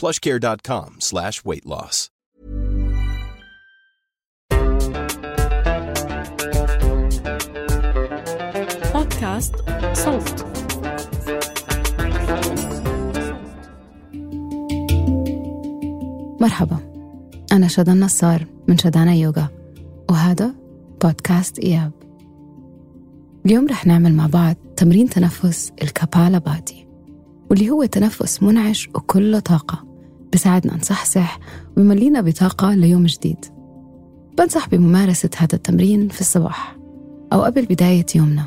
plushcare.com slash weight loss. بودكاست صوت مرحبا. أنا شدى النصار من شدانا يوغا وهذا بودكاست إياب. اليوم رح نعمل مع بعض تمرين تنفس الكابالا باتي واللي هو تنفس منعش وكله طاقة. بساعدنا نصحصح ويملينا بطاقة ليوم جديد. بنصح بممارسة هذا التمرين في الصباح أو قبل بداية يومنا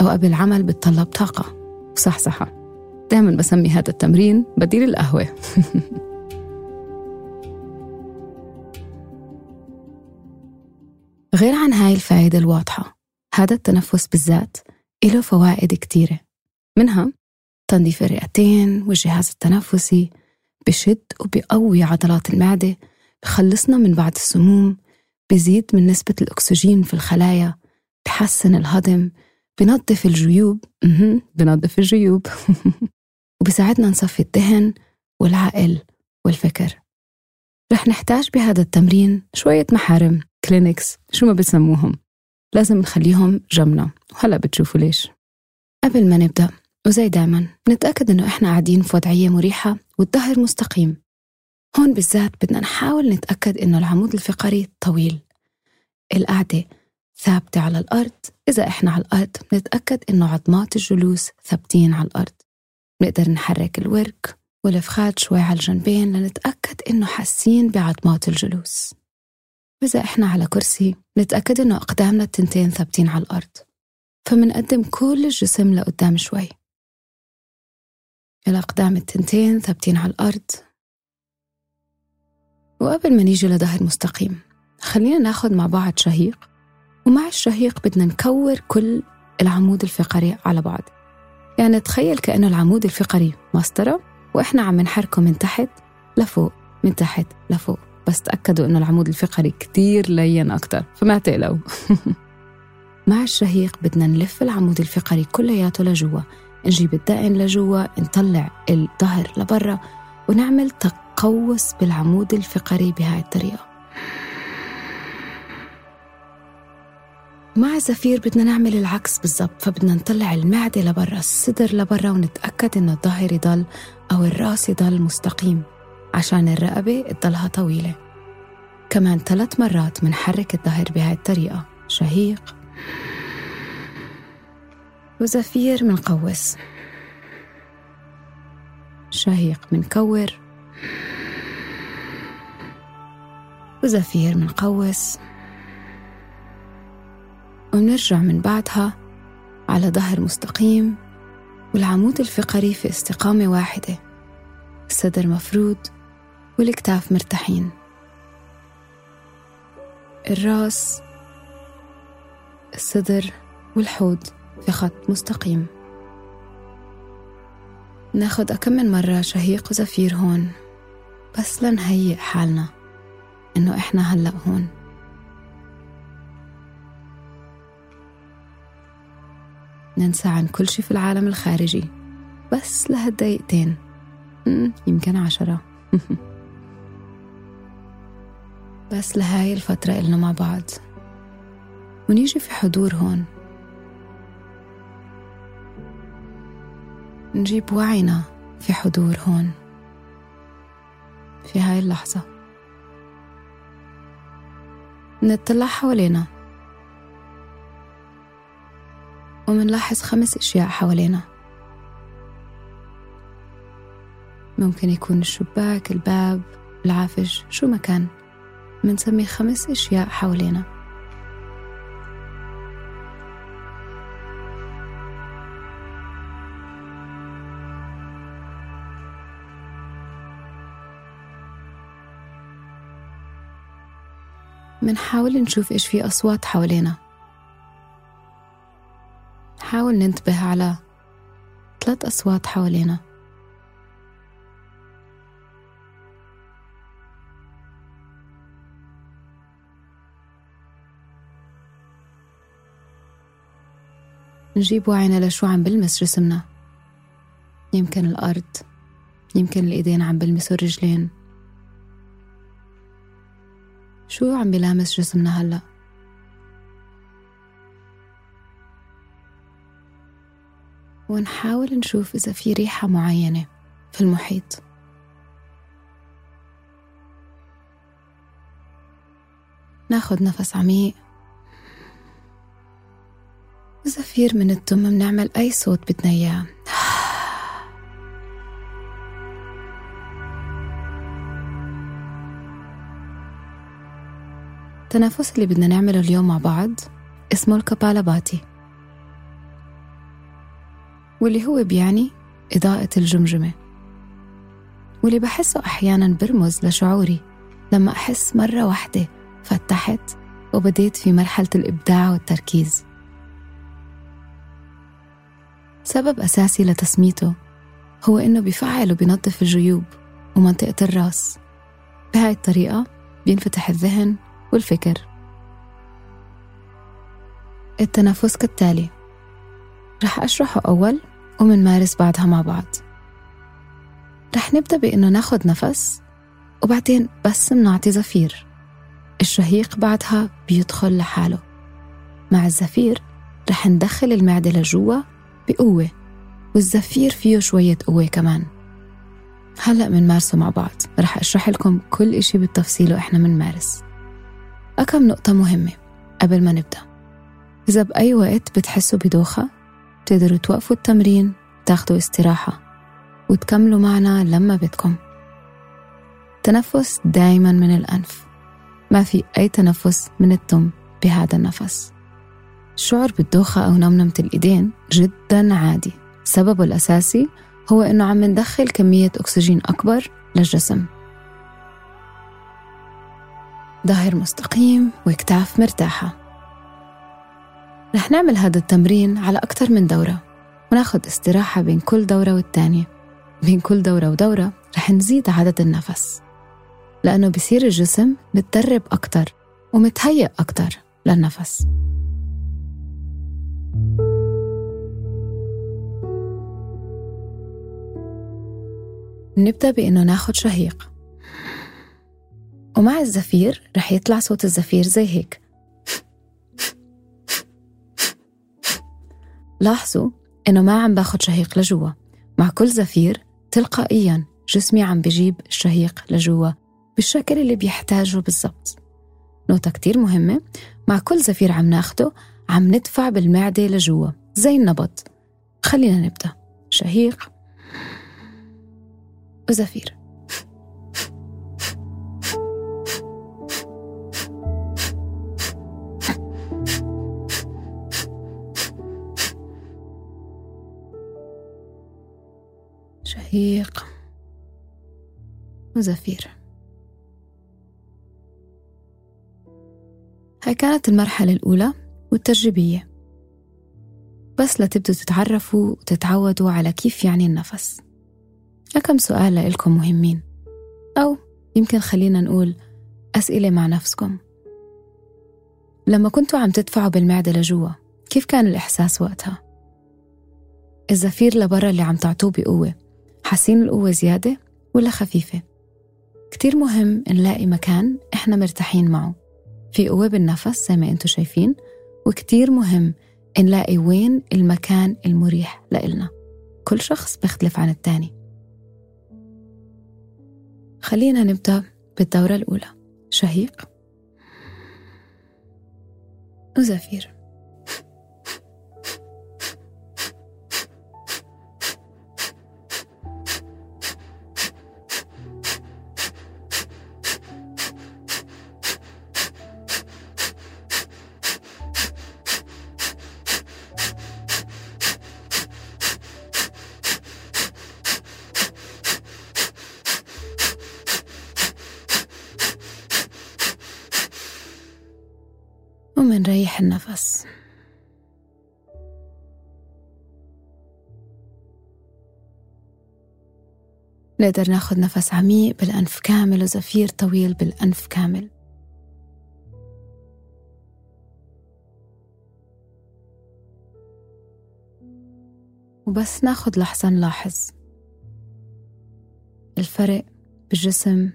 أو قبل عمل بتطلب طاقة. وصحصحة دائما بسمي هذا التمرين بديل القهوة. غير عن هاي الفائدة الواضحة هذا التنفس بالذات له فوائد كتيرة. منها تنظيف الرئتين والجهاز التنفسي بشد وبقوي عضلات المعدة بخلصنا من بعض السموم بزيد من نسبة الأكسجين في الخلايا بحسن الهضم بنظف الجيوب. بنظف الجيوب. وبساعدنا نصفي الدهن والعقل والفكر. رح نحتاج بهذا التمرين شوية محارم كلينكس شو ما بتسموهم. لازم نخليهم جنبنا. وهلا بتشوفوا ليش. قبل ما نبدأ وزي دايما؟ نتأكد إنه إحنا قاعدين في وضعية مريحة والظهر مستقيم. هون بالذات بدنا نحاول نتأكد إنه العمود الفقري طويل. القعدة ثابتة على الأرض. إذا إحنا على الأرض نتأكد إنه عظمات الجلوس ثابتين على الأرض. نقدر نحرك الورك والفخاد شوي على الجنبين لنتأكد إنه حاسين بعظمات الجلوس. وإذا إحنا على كرسي نتأكد إنه أقدامنا التنتين ثابتين على الأرض. فمنقدم كل الجسم لقدام شوي. الأقدام التنتين ثابتين على الأرض. وقبل ما نيجي لظهر مستقيم خلينا ناخد مع بعض شهيق. ومع الشهيق بدنا نكور كل العمود الفقري على بعض. يعني تخيل كأنه العمود الفقري مسطرة وإحنا عم نحركه من تحت لفوق من تحت لفوق. بس تأكدوا إنه العمود الفقري كتير لين أكتر فما تقلقوا. مع الشهيق بدنا نلف العمود الفقري كلياته لجوا. نجيب الدقن لجوا نطلع الظهر لبرا ونعمل تقوس بالعمود الفقري بهاي الطريقة. مع الزفير بدنا نعمل العكس بالضبط فبدنا نطلع المعدة لبرا الصدر لبرا ونتأكد إنه الظهر يضل أو الراس يضل مستقيم. عشان الرقبة تضلها طويلة. كمان ثلاث مرات منحرك الظهر بهاي الطريقة. شهيق. وزفير منقوس شهيق منكور وزفير منقوس ومنرجع من بعدها على ظهر مستقيم والعمود الفقري في استقامة واحدة. الصدر مفرود والكتاف مرتاحين. الراس الصدر والحوض. في خط مستقيم. ناخد أكم من مرة شهيق وزفير هون بس لنهيئ حالنا إنه إحنا هلأ هون. ننسى عن كل شي في العالم الخارجي بس لهالدقيقتين. يمكن عشرة. بس لهاي الفترة إلنا مع بعض. ونيجي في حضور هون. نجيب وعينا في حضور هون في هاي اللحظة. نطلع حوالينا. ومنلاحظ خمس أشياء حوالينا. ممكن يكون الشباك الباب العافش شو ما كان. منسمي خمس أشياء حوالينا. منحاول نشوف إيش في أصوات حوالينا. حاول ننتبه على ثلاث أصوات حوالينا. نجيب وعينا لشو عم بلمس جسمنا. يمكن الأرض يمكن الإيدين عم بلمسوا الرجلين. شو عم بلامس جسمنا هلأ؟ ونحاول نشوف إذا في ريحة معينة في المحيط. ناخد نفس عميق. زفير من التم منعمل أي صوت بدنا إياه. التنفس اللي بدنا نعمله اليوم مع بعض اسمه الكبالاباتي واللي هو بيعني إضاءة الجمجمة واللي بحسه أحيانا برمز لشعوري لما أحس مرة واحدة فتحت وبديت في مرحلة الإبداع والتركيز. سبب أساسي لتسميته هو إنه بيفعل وبينظف الجيوب ومنطقة الراس. بهاي الطريقة بينفتح الذهن والفكر. التنفس كالتالي. رح أشرحه أول ومنمارس بعدها مع بعض. رح نبدأ بإنه ناخد نفس وبعدين بس منعطي زفير. الشهيق بعدها بيدخل لحاله. مع الزفير رح ندخل المعدة لجوا بقوة والزفير فيه شوية قوة كمان. هلأ منمارسه مع بعض. رح أشرح لكم كل إشي بالتفصيل وإحنا منمارس أكم نقطة مهمة قبل ما نبدأ. إذا بأي وقت بتحسوا بدوخة بتقدروا توقفوا التمرين تاخدوا استراحة وتكملوا معنا لما بدكم. تنفس دايما من الأنف. ما في أي تنفس من التم بهذا النفس. الشعور بالدوخة أو نمنمة الإيدين جدا عادي. سببه الأساسي هو إنه عم ندخل كمية أكسجين أكبر للجسم. ظهر مستقيم وكتاف مرتاحة. رح نعمل هذا التمرين على أكثر من دورة. وناخد استراحة بين كل دورة والتانية. بين كل دورة ودورة رح نزيد عدد النفس. لأنه بصير الجسم متدرب أكتر ومتهيأ أكتر للنفس. نبدأ بإنه ناخد شهيق. ومع الزفير رح يطلع صوت الزفير زي هيك. لاحظوا إنه ما عم باخد شهيق لجوا. مع كل زفير تلقائيا جسمي عم بجيب الشهيق لجوا بالشكل اللي بيحتاجه بالضبط. نقطة كتير مهمة مع كل زفير عم ناخده عم ندفع بالمعدة لجوا زي النبض. خلينا نبدأ. شهيق. وزفير شهيق وزفير. هاي كانت المرحلة الأولى والتجريبية. بس لتبدوا تتعرفوا وتتعودوا على كيف يعني النفس. كم سؤال لإلكم مهمين. أو يمكن خلينا نقول أسئلة مع نفسكم. لما كنتوا عم تدفعوا بالمعدة لجوا كيف كان الإحساس وقتها؟ الزفير لبرا اللي عم تعطوه بقوة. حاسين القوة زيادة ولا خفيفة؟ كتير مهم نلاقي مكان إحنا مرتاحين معه. في قوة بالنفس زي ما أنتم شايفين وكتير مهم نلاقي وين المكان المريح لإلنا. كل شخص بيختلف عن التاني. خلينا نبدأ بالدورة الأولى. شهيق. وزفير. النفس. نقدر ناخد نفس عميق بالأنف كامل وزفير طويل بالأنف كامل. وبس ناخد لحظة نلاحظ الفرق بالجسم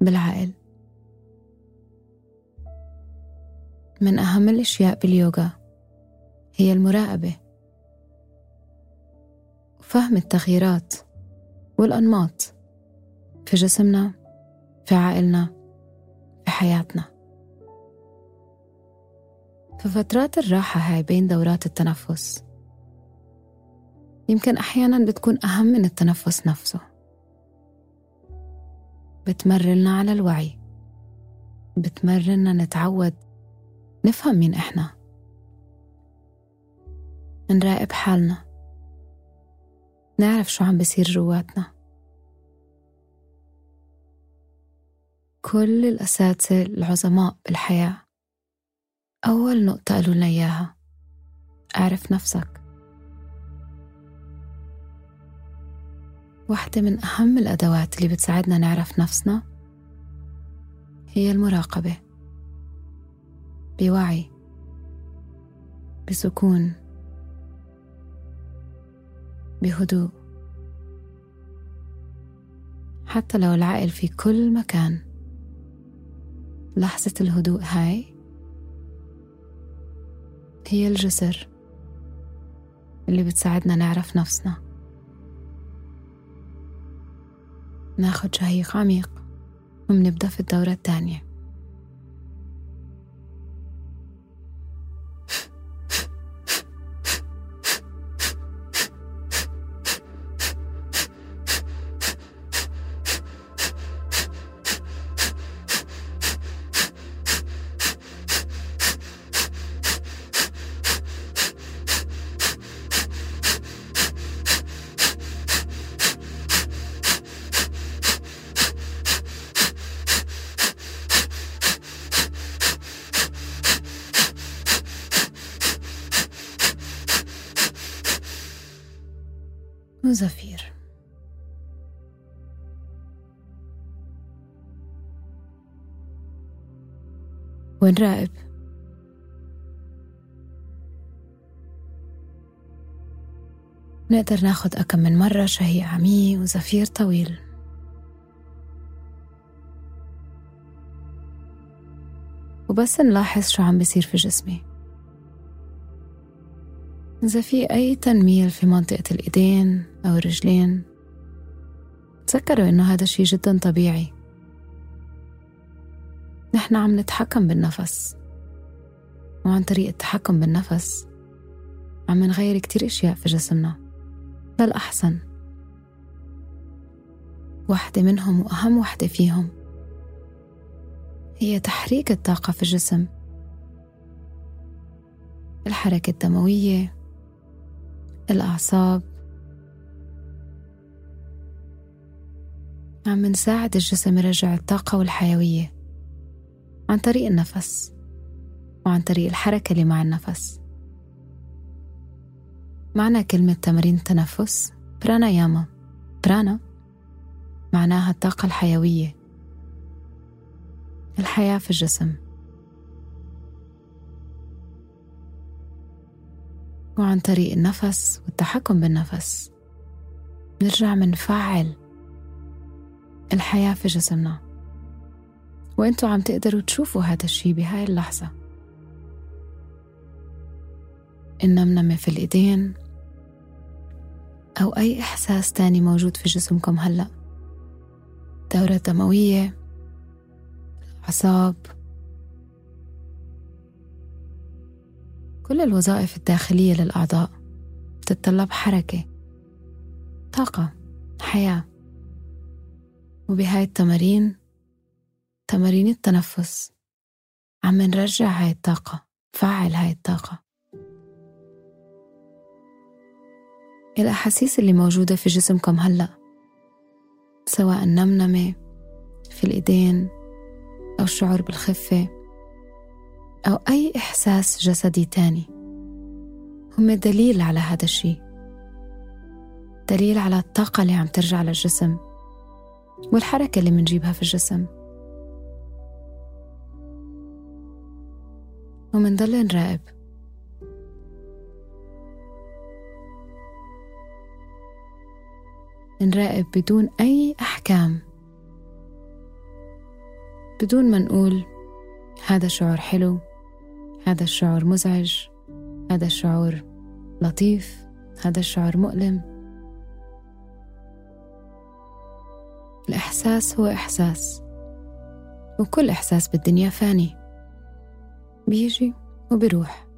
بالعقل. من أهم الأشياء باليوغا هي المراقبة وفهم التغييرات والأنماط في جسمنا في عقلنا في حياتنا. في فترات الراحة هاي بين دورات التنفس يمكن أحيانا بتكون أهم من التنفس نفسه. بتمرلنا على الوعي بتمرلنا نتعود نفهم مين إحنا. نراقب حالنا. نعرف شو عم بصير جواتنا. كل الأساتذة العظماء بالحياة أول نقطة قالوا لنا إياها. أعرف نفسك. واحدة من أهم الأدوات اللي بتساعدنا نعرف نفسنا هي المراقبة. بوعي بسكون بهدوء. حتى لو العقل في كل مكان. لحظة الهدوء هاي هي الجسر اللي بتساعدنا نعرف نفسنا. ناخد شهيق عميق ومنبدأ في الدورة الثانية ونراقب نقدر ناخد أكم من مرة شهيق عميق وزفير طويل. وبس نلاحظ شو عم بيصير في جسمي. إذا في أي تنميل في منطقة الإيدين أو الرجلين تذكروا إنه هذا شيء جدا طبيعي. نحن عم نتحكم بالنفس. وعن طريق التحكم بالنفس عم نغير كتير أشياء في جسمنا. للأحسن واحدة منهم وأهم واحدة فيهم هي تحريك الطاقة في الجسم. الحركة الدموية. الأعصاب. عم نساعد الجسم يرجع الطاقة والحيوية. عن طريق النفس وعن طريق الحركة اللي مع النفس. معنى كلمة تمرين التنفس براناياما برانا معناها الطاقة الحيوية. الحياة في الجسم. وعن طريق النفس والتحكم بالنفس. نرجع منفعل الحياة في جسمنا. وانتو عم تقدروا تشوفوا هذا الشي بهاي اللحظة. النمنمة في الإيدين أو أي إحساس تاني موجود في جسمكم هلأ. دورة دموية الأعصاب كل الوظائف الداخلية للأعضاء. بتتطلب حركة طاقة حياة. وبهاي التمارين تمارين التنفس. عم نرجع هاي الطاقة. فعل هاي الطاقة. الأحاسيس اللي موجودة في جسمكم هلأ سواء النمنمة في الإيدين أو الشعور بالخفة أو أي إحساس جسدي تاني هم دليل على هذا الشيء. دليل على الطاقة اللي عم ترجع للجسم والحركة اللي منجيبها في الجسم. ومنضل نراقب. نراقب بدون أي أحكام. بدون ما نقول هذا الشعور حلو هذا الشعور مزعج هذا الشعور لطيف هذا الشعور مؤلم. الإحساس هو إحساس وكل إحساس بالدنيا فاني. بيجي وبيروح.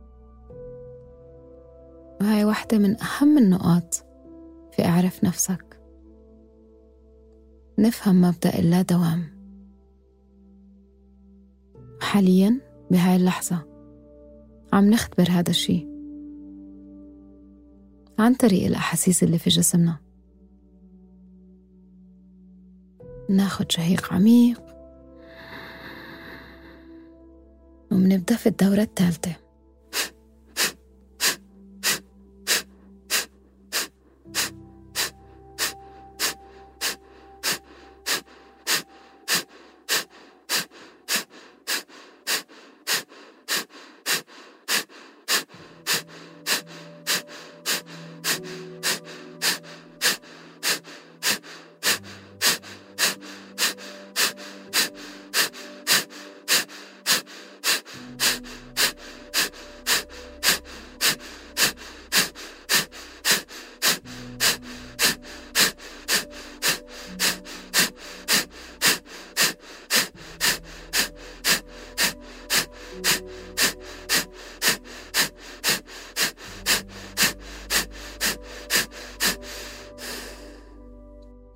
وهاي واحدة من أهم النقاط في أعرف نفسك. نفهم مبدأ اللا دوام حاليا بهاي اللحظة عم نختبر هذا الشي. عن طريق الأحاسيس اللي في جسمنا. ناخد شهيق عميق. ومنبدأ في الدورة الثالثة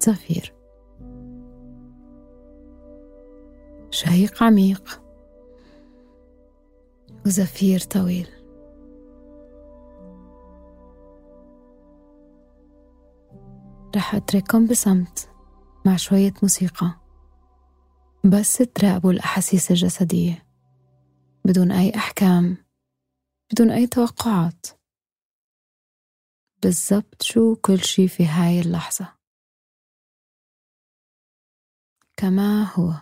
زفير شهيق عميق. وزفير طويل. رح أترككم بصمت مع شوية موسيقى. بس تراقبوا الأحاسيس الجسدية. بدون أي أحكام. بدون أي توقعات. بالضبط شو كل شي في هاي اللحظة. كما هو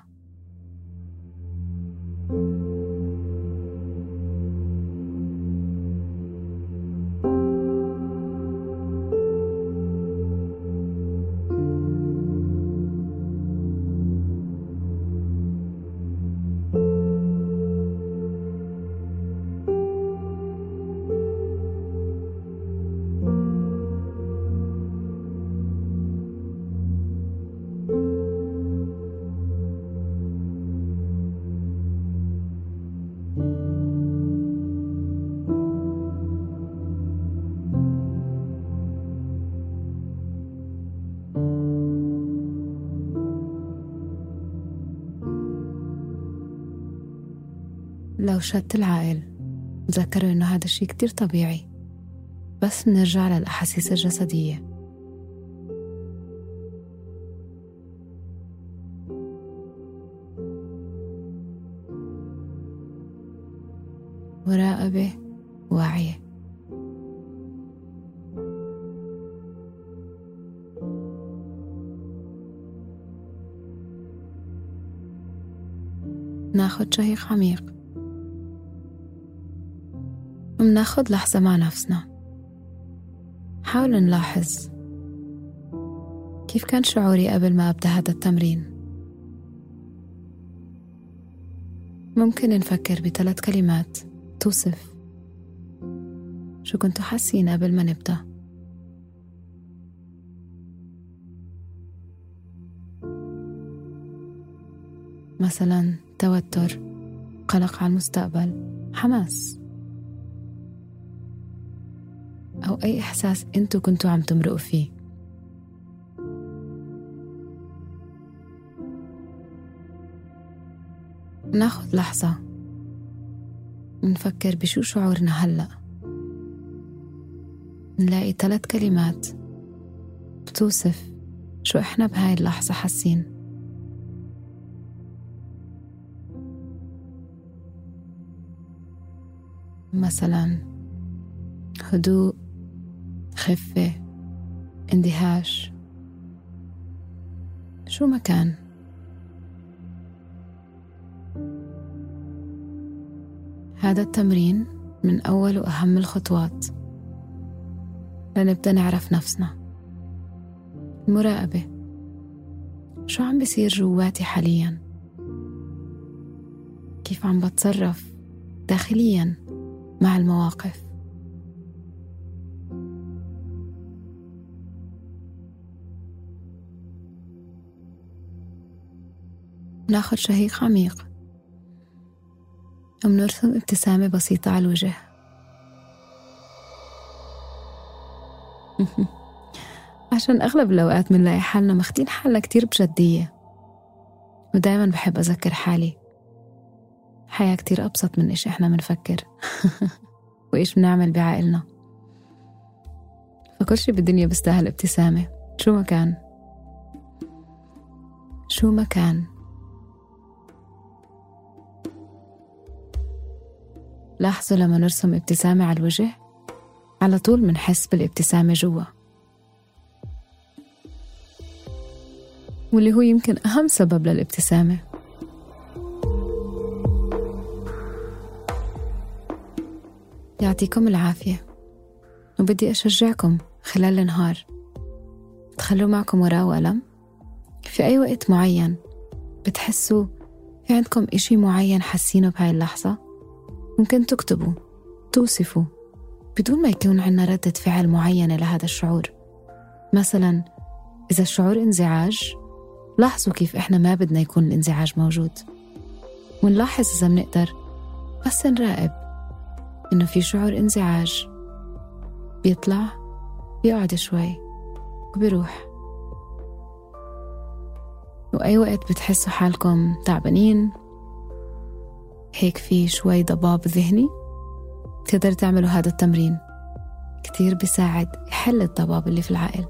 لو شت العقل تذكروا إنه هذا الشي كتير طبيعي. بس نرجع للأحاسيس الجسدية. مراقبة واعية. ناخد شهيق عميق. ومناخد لحظة مع نفسنا. حاول نلاحظ كيف كان شعوري قبل ما أبدأ هذا التمرين. ممكن نفكر بثلاث كلمات. توصف. شو كنتوا حاسين قبل ما نبدأ؟ مثلا توتر قلق على المستقبل حماس. أو أي إحساس أنتوا كنتوا عم تمرقوا فيه. ناخد لحظة نفكر بشو شعورنا هلأ. نلاقي ثلاث كلمات بتوصف شو إحنا بهاي اللحظة حاسين. مثلا هدوء خفة اندهاش. شو ما كان. هذا التمرين من أول وأهم الخطوات. لنبدأ نعرف نفسنا. المراقبة. شو عم بيصير جواتي حاليا؟ كيف عم بتصرف داخليا مع المواقف؟ ناخد شهيق عميق. ومنرسم ابتسامة بسيطة على الوجه. عشان أغلب الأوقات منلاقي حالنا ماخدين حالنا كتير بجدية. ودايما بحب أذكر حالي. حياة كتير أبسط من إيش إحنا منفكر. وإيش بنعمل بعقلنا فكل شي بالدنيا بيستاهل ابتسامة. شو ما كان. شو ما كان. لاحظوا لما نرسم ابتسامة على الوجه؟ على طول منحس بالابتسامة جوا. واللي هو يمكن أهم سبب للابتسامة. يعطيكم العافية. وبدي أشجعكم خلال النهار. تخلوا معكم ورقة وقلم. في أي وقت معين بتحسوا في عندكم إشي معين حاسينه بهاي اللحظة؟ ممكن تكتبوا توصفوا بدون ما يكون عنا ردة فعل معينة لهذا الشعور. مثلا إذا الشعور انزعاج لاحظوا كيف إحنا ما بدنا يكون الانزعاج موجود. ونلاحظ إذا منقدر بس نراقب إنه في شعور انزعاج. بيطلع بيقعد شوي وبيروح. وأي وقت بتحسوا حالكم تعبانين هيك في شوي ضباب ذهني؟ تقدر تعملوا هذا التمرين. كتير بيساعد يحل الضباب اللي في العقل.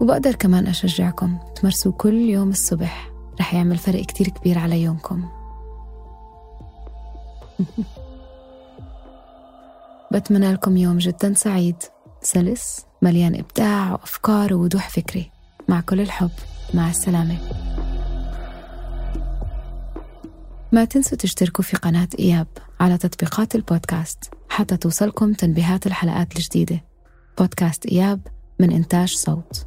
وبقدر كمان أشجعكم تمارسوا كل يوم الصبح. رح يعمل فرق كتير كبير على يومكم. بتمنى لكم يوم جدا سعيد. سلس مليان إبداع وأفكار ووضوح فكري. مع كل الحب مع السلامة. ما تنسوا تشتركوا في قناة إياب على تطبيقات البودكاست حتى توصلكم تنبيهات الحلقات الجديدة. بودكاست إياب من إنتاج صوت.